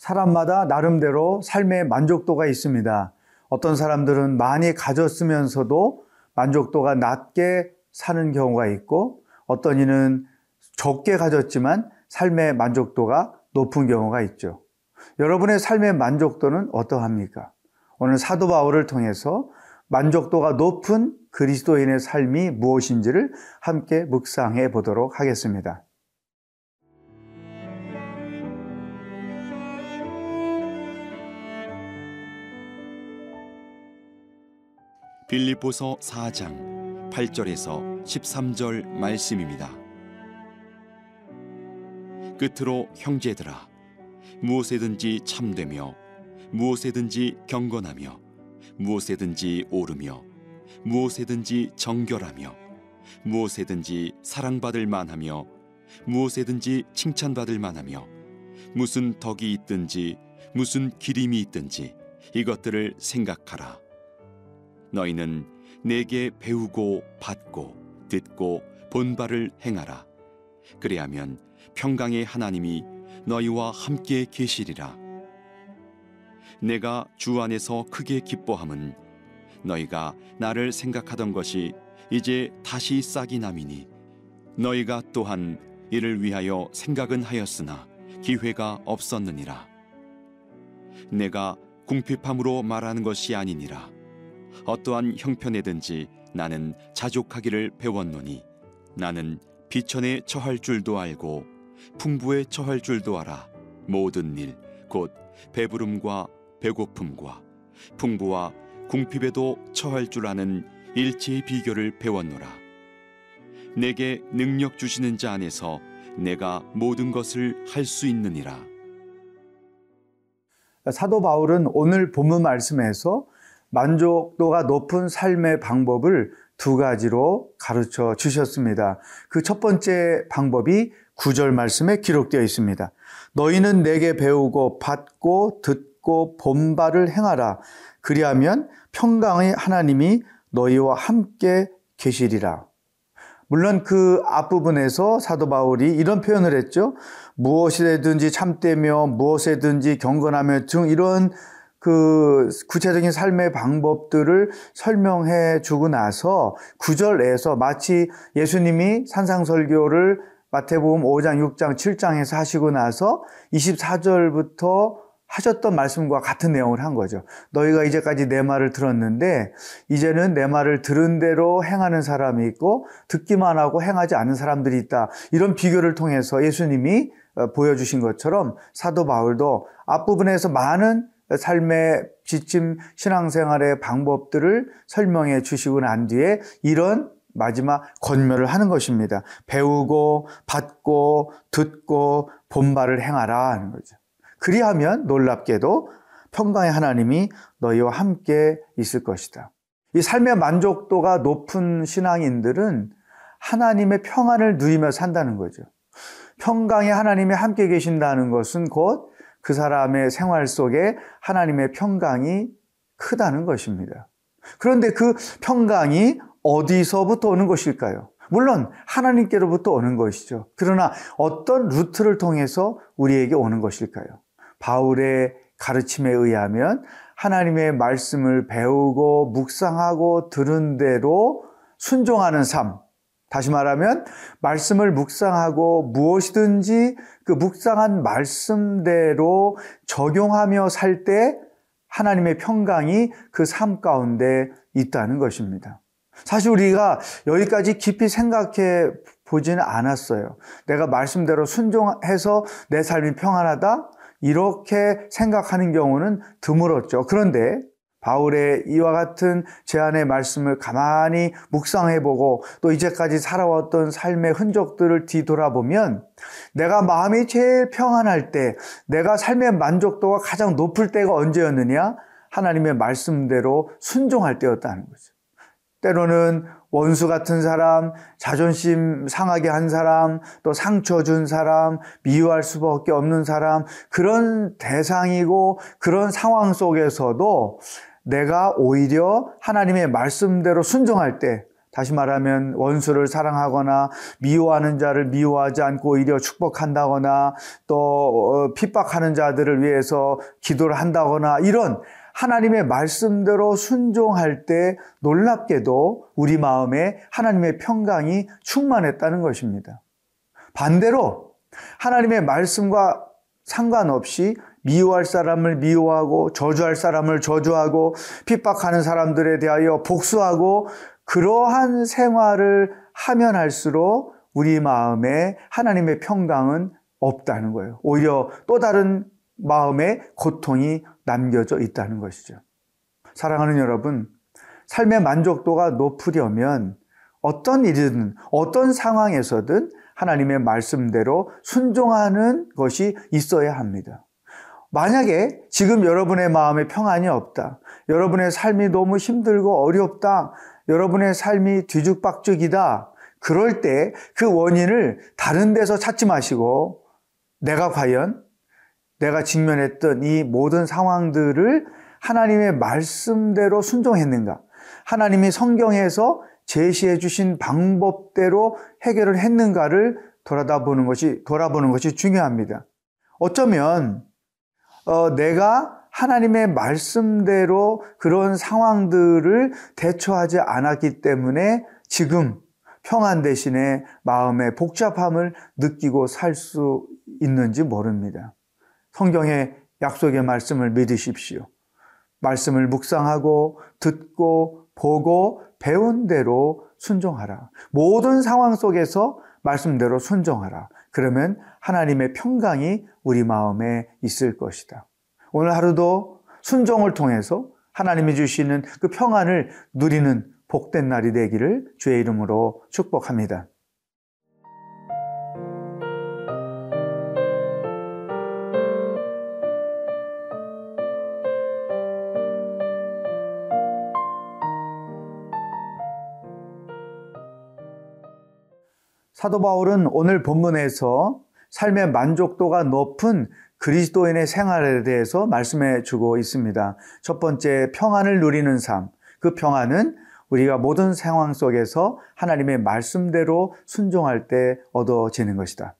사람마다 나름대로 삶의 만족도가 있습니다. 어떤 사람들은 많이 가졌으면서도 만족도가 낮게 사는 경우가 있고 어떤 이는 적게 가졌지만 삶의 만족도가 높은 경우가 있죠. 여러분의 삶의 만족도는 어떠합니까? 오늘 사도 바울을 통해서 만족도가 높은 그리스도인의 삶이 무엇인지를 함께 묵상해 보도록 하겠습니다. 빌립보서 4장 8절에서 13절 말씀입니다. 끝으로 형제들아 무엇에든지 참되며 무엇에든지 경건하며 무엇에든지 오르며 무엇에든지 정결하며 무엇에든지 사랑받을 만하며 무엇에든지 칭찬받을 만하며 무슨 덕이 있든지 무슨 기림이 있든지 이것들을 생각하라 너희는 내게 배우고 받고 듣고 본바를 행하라. 그리하면 평강의 하나님이 너희와 함께 계시리라. 내가 주 안에서 크게 기뻐함은 너희가 나를 생각하던 것이 이제 다시 싹이 남이니 너희가 또한 이를 위하여 생각은 하였으나 기회가 없었느니라. 내가 궁핍함으로 말하는 것이 아니니라 어떠한 형편에든지 나는 자족하기를 배웠노니 나는 비천에 처할 줄도 알고 풍부에 처할 줄도 알아 모든 일 곧 배부름과 배고픔과 풍부와 궁핍에도 처할 줄 아는 일체의 비결을 배웠노라. 내게 능력 주시는 자 안에서 내가 모든 것을 할 수 있느니라. 사도 바울은 오늘 본문 말씀에서 만족도가 높은 삶의 방법을 두 가지로 가르쳐 주셨습니다. 그 첫 번째 방법이 구절 말씀에 기록되어 있습니다. 너희는 내게 배우고 받고 듣고 본바를 행하라. 그리하면 평강의 하나님이 너희와 함께 계시리라. 물론 그 앞부분에서 사도 바울이 이런 표현을 했죠. 무엇이든지 참되며 무엇에든지 경건하며 등 이런 그 구체적인 삶의 방법들을 설명해 주고 나서 구절에서 마치 예수님이 산상설교를 마태복음 5장, 6장, 7장에서 하시고 나서 24절부터 하셨던 말씀과 같은 내용을 한 거죠. 너희가 이제까지 내 말을 들었는데 이제는 내 말을 들은 대로 행하는 사람이 있고 듣기만 하고 행하지 않는 사람들이 있다. 이런 비교를 통해서 예수님이 어, 보여주신 것처럼 사도 바울도 앞부분에서 많은 삶의 지침 신앙생활의 방법들을 설명해 주시고 난 뒤에 이런 마지막 권면을 하는 것입니다. 배우고 받고 듣고 본발을 행하라 하는 거죠. 그리하면 놀랍게도 평강의 하나님이 너희와 함께 있을 것이다. 이 삶의 만족도가 높은 신앙인들은 하나님의 평안을 누리며 산다는 거죠. 평강의 하나님이 함께 계신다는 것은 곧 그 사람의 생활 속에 하나님의 평강이 크다는 것입니다. 그런데 그 평강이 어디서부터 오는 것일까요? 물론 하나님께로부터 오는 것이죠. 그러나 어떤 루트를 통해서 우리에게 오는 것일까요? 바울의 가르침에 의하면 하나님의 말씀을 배우고 묵상하고 들은 대로 순종하는 삶. 다시 말하면 말씀을 묵상하고 무엇이든지 그 묵상한 말씀대로 적용하며 살 때 하나님의 평강이 그 삶 가운데 있다는 것입니다. 사실 우리가 여기까지 깊이 생각해 보지는 않았어요. 내가 말씀대로 순종해서 내 삶이 평안하다? 이렇게 생각하는 경우는 드물었죠. 그런데 바울의 이와 같은 제안의 말씀을 가만히 묵상해보고 또 이제까지 살아왔던 삶의 흔적들을 뒤돌아보면 내가 마음이 제일 평안할 때, 내가 삶의 만족도가 가장 높을 때가 언제였느냐? 하나님의 말씀대로 순종할 때였다는 거죠. 때로는 원수 같은 사람, 자존심 상하게 한 사람, 또 상처 준 사람, 미워할 수밖에 없는 사람, 그런 대상이고 그런 상황 속에서도 내가 오히려 하나님의 말씀대로 순종할 때 다시 말하면 원수를 사랑하거나 미워하는 자를 미워하지 않고 오히려 축복한다거나 또 어, 핍박하는 자들을 위해서 기도를 한다거나 이런 하나님의 말씀대로 순종할 때 놀랍게도 우리 마음에 하나님의 평강이 충만했다는 것입니다. 반대로 하나님의 말씀과 상관없이 미워할 사람을 미워하고 저주할 사람을 저주하고 핍박하는 사람들에 대하여 복수하고 그러한 생활을 하면 할수록 우리 마음에 하나님의 평강은 없다는 거예요. 오히려 또 다른 마음의 고통이 남겨져 있다는 것이죠. 사랑하는 여러분, 삶의 만족도가 높으려면 어떤 일이든 어떤 상황에서든 하나님의 말씀대로 순종하는 것이 있어야 합니다. 만약에 지금 여러분의 마음에 평안이 없다. 여러분의 삶이 너무 힘들고 어렵다. 여러분의 삶이 뒤죽박죽이다. 그럴 때 그 원인을 다른 데서 찾지 마시고 내가 과연 내가 직면했던 이 모든 상황들을 하나님의 말씀대로 순종했는가? 하나님이 성경에서 제시해 주신 방법대로 해결을 했는가를 돌아다 보는 것이 돌아보는 것이 중요합니다. 어쩌면 어, 내가 하나님의 말씀대로 그런 상황들을 대처하지 않았기 때문에 지금 평안 대신에 마음의 복잡함을 느끼고 살 수 있는지 모릅니다. 성경의 약속의 말씀을 믿으십시오. 말씀을 묵상하고 듣고 보고 배운 대로 순종하라. 모든 상황 속에서 말씀대로 순종하라. 그러면 하나님의 평강이 우리 마음에 있을 것이다. 오늘 하루도 순종을 통해서 하나님이 주시는 그 평안을 누리는 복된 날이 되기를 주의 이름으로 축복합니다. 사도 바울은 오늘 본문에서 삶의 만족도가 높은 그리스도인의 생활에 대해서 말씀해 주고 있습니다. 첫 번째, 평안을 누리는 삶. 그 평안은 우리가 모든 상황 속에서 하나님의 말씀대로 순종할 때 얻어지는 것이다.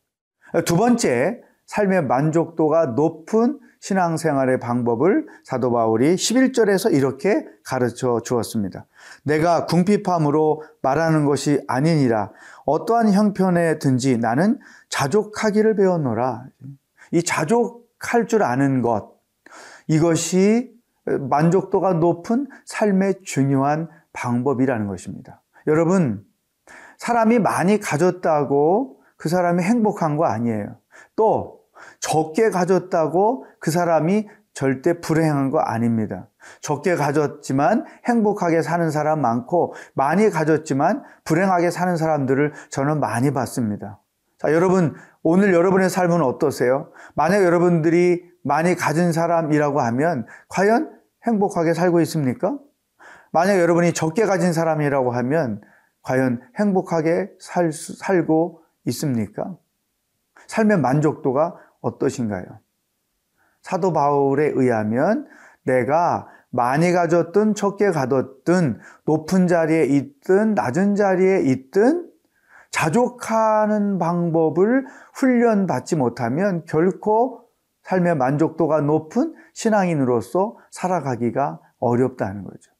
두 번째, 삶의 만족도가 높은 신앙생활의 방법을 사도 바울이 11절에서 이렇게 가르쳐 주었습니다. 내가 궁핍함으로 말하는 것이 아니니라 어떠한 형편에 든지 나는 자족하기를 배웠노라. 이 자족할 줄 아는 것 이것이 만족도가 높은 삶의 중요한 방법이라는 것입니다. 여러분 사람이 많이 가졌다고 그 사람이 행복한 거 아니에요. 또 적게 가졌다고 그 사람이 절대 불행한 거 아닙니다. 적게 가졌지만 행복하게 사는 사람 많고 많이 가졌지만 불행하게 사는 사람들을 저는 많이 봤습니다. 자, 여러분, 오늘 여러분의 삶은 어떠세요? 만약 여러분들이 많이 가진 사람이라고 하면 과연 행복하게 살고 있습니까? 만약 여러분이 적게 가진 사람이라고 하면 과연 행복하게 살, 살고 있습니까? 삶의 만족도가 어떠신가요? 사도 바울에 의하면 내가 많이 가졌든 적게 가졌든 높은 자리에 있든 낮은 자리에 있든 자족하는 방법을 훈련받지 못하면 결코 삶의 만족도가 높은 신앙인으로서 살아가기가 어렵다는 거죠.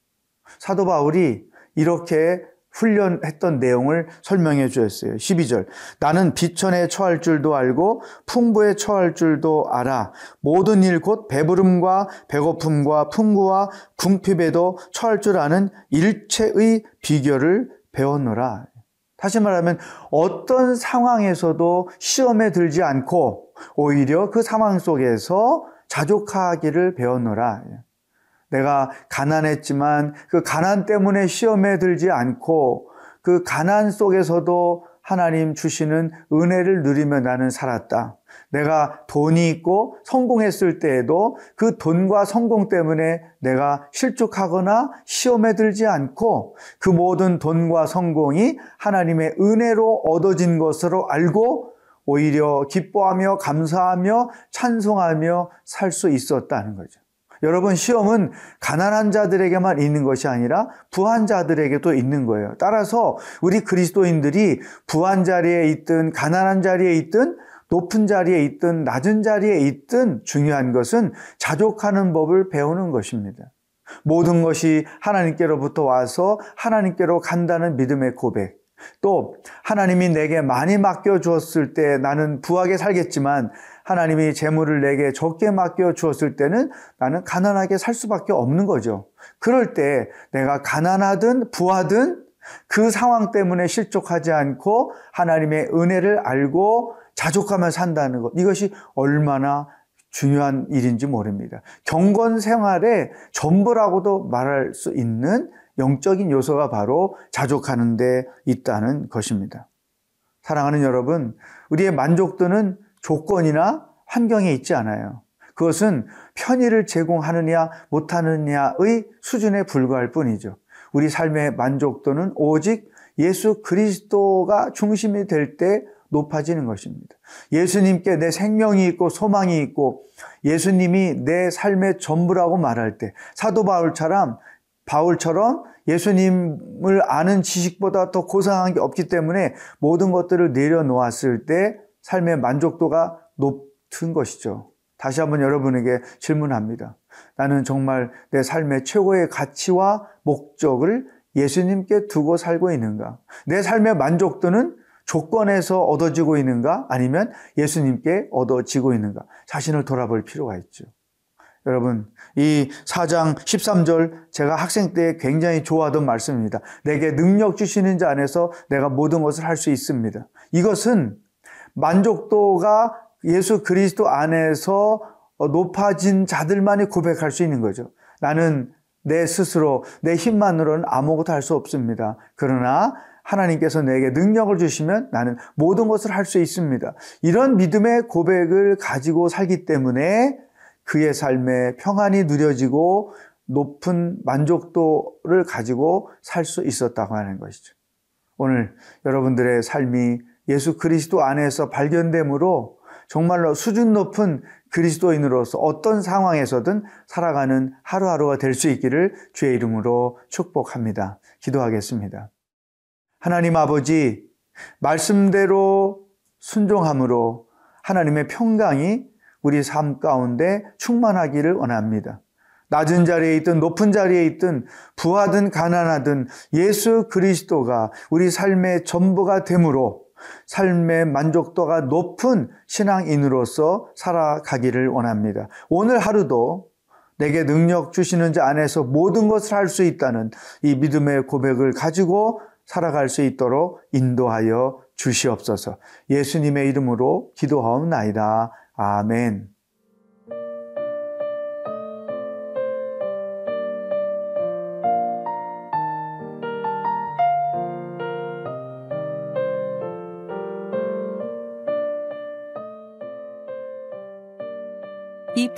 사도 바울이 이렇게 훈련했던 내용을 설명해 주었어요. 12절. 나는 비천에 처할 줄도 알고 풍부에 처할 줄도 알아. 모든 일 곧 배부름과 배고픔과 풍부와 궁핍에도 처할 줄 아는 일체의 비결을 배웠노라. 다시 말하면 어떤 상황에서도 시험에 들지 않고 오히려 그 상황 속에서 자족하기를 배웠노라. 내가 가난했지만 그 가난 때문에 시험에 들지 않고 그 가난 속에서도 하나님 주시는 은혜를 누리며 나는 살았다. 내가 돈이 있고 성공했을 때에도 그 돈과 성공 때문에 내가 실족하거나 시험에 들지 않고 그 모든 돈과 성공이 하나님의 은혜로 얻어진 것으로 알고 오히려 기뻐하며 감사하며 찬송하며 살 수 있었다는 거죠. 여러분, 시험은 가난한 자들에게만 있는 것이 아니라 부한 자들에게도 있는 거예요. 따라서 우리 그리스도인들이 부한 자리에 있든 가난한 자리에 있든 높은 자리에 있든 낮은 자리에 있든 중요한 것은 자족하는 법을 배우는 것입니다. 모든 것이 하나님께로부터 와서 하나님께로 간다는 믿음의 고백. 또 하나님이 내게 많이 맡겨 주었을 때 나는 부하게 살겠지만 하나님이 재물을 내게 적게 맡겨 주었을 때는 나는 가난하게 살 수밖에 없는 거죠. 그럴 때 내가 가난하든 부하든 그 상황 때문에 실족하지 않고 하나님의 은혜를 알고 자족하며 산다는 것. 이것이 얼마나 중요한 일인지 모릅니다. 경건 생활의 전부라고도 말할 수 있는 영적인 요소가 바로 자족하는 데 있다는 것입니다. 사랑하는 여러분, 우리의 만족도는 조건이나 환경에 있지 않아요. 그것은 편의를 제공하느냐 못하느냐의 수준에 불과할 뿐이죠. 우리 삶의 만족도는 오직 예수 그리스도가 중심이 될 때 높아지는 것입니다. 예수님께 내 생명이 있고 소망이 있고 예수님이 내 삶의 전부라고 말할 때 사도 바울처럼 바울처럼 예수님을 아는 지식보다 더 고상한 게 없기 때문에 모든 것들을 내려놓았을 때 삶의 만족도가 높은 것이죠. 다시 한번 여러분에게 질문합니다. 나는 정말 내 삶의 최고의 가치와 목적을 예수님께 두고 살고 있는가? 내 삶의 만족도는 조건에서 얻어지고 있는가? 아니면 예수님께 얻어지고 있는가? 자신을 돌아볼 필요가 있죠. 여러분, 이 4장 13절 제가 학생 때 굉장히 좋아하던 말씀입니다. 내게 능력 주시는 자 안에서 내가 모든 것을 할 수 있습니다. 이것은 만족도가 예수 그리스도 안에서 높아진 자들만이 고백할 수 있는 거죠. 나는 내 스스로, 내 힘만으로는 아무것도 할 수 없습니다. 그러나 하나님께서 내게 능력을 주시면 나는 모든 것을 할 수 있습니다. 이런 믿음의 고백을 가지고 살기 때문에 그의 삶에 평안이 누려지고 높은 만족도를 가지고 살 수 있었다고 하는 것이죠. 오늘 여러분들의 삶이 예수 그리스도 안에서 발견됨으로 정말로 수준 높은 그리스도인으로서 어떤 상황에서든 살아가는 하루하루가 될 수 있기를 주의 이름으로 축복합니다. 기도하겠습니다. 하나님 아버지, 말씀대로 순종함으로 하나님의 평강이 우리 삶 가운데 충만하기를 원합니다. 낮은 자리에 있든 높은 자리에 있든 부하든 가난하든 예수 그리스도가 우리 삶의 전부가 되므로 삶의 만족도가 높은 신앙인으로서 살아가기를 원합니다. 오늘 하루도 내게 능력 주시는 자 안에서 모든 것을 할 수 있다는 이 믿음의 고백을 가지고 살아갈 수 있도록 인도하여 주시옵소서. 예수님의 이름으로 기도하옵나이다. 아멘.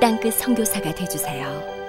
땅끝 성교사가 되주세요